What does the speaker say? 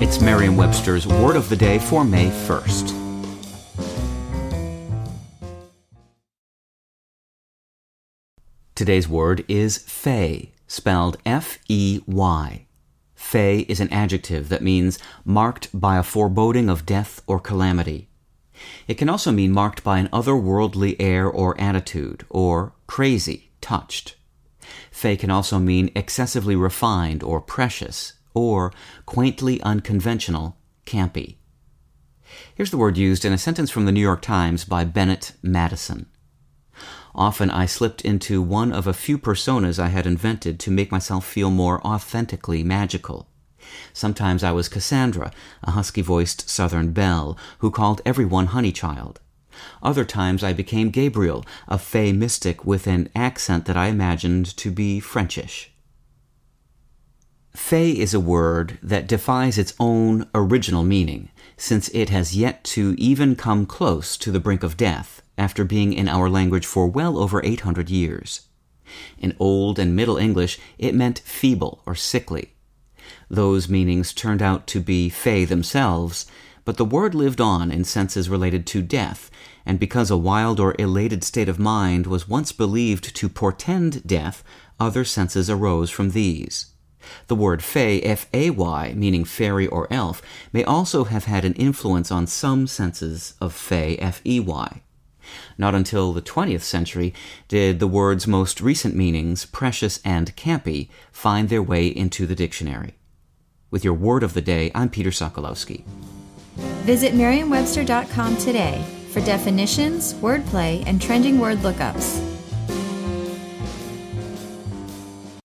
It's Merriam-Webster's Word of the Day for May 1st. Today's word is fey, spelled F-E-Y. Fey is an adjective that means marked by a foreboding of death or calamity. It can also mean marked by an otherworldly air or attitude, or crazy, touched. Fey can also mean excessively refined or precious, or quaintly unconventional, campy. Here's the word used in a sentence from the New York Times by Bennett Madison. Often I slipped into one of a few personas I had invented to make myself feel more authentically magical. Sometimes I was Cassandra, a husky voiced Southern belle who called everyone Honeychild. Other times I became Gabriel, a fey mystic with an accent that I imagined to be Frenchish. Fey is a word that defies its own original meaning, since it has yet to even come close to the brink of death after being in our language for well over 800 years. In Old and Middle English, it meant feeble or sickly. Those meanings turned out to be fey themselves, but the word lived on in senses related to death, and because a wild or elated state of mind was once believed to portend death, other senses arose from these. The word fay, F-A-Y, meaning fairy or elf, may also have had an influence on some senses of fey, F-E-Y. Not until the 20th century did the word's most recent meanings, precious and campy, find their way into the dictionary. With your word of the day, I'm Peter Sokolowski. Visit Merriam-Webster.com today for definitions, wordplay, and trending word lookups.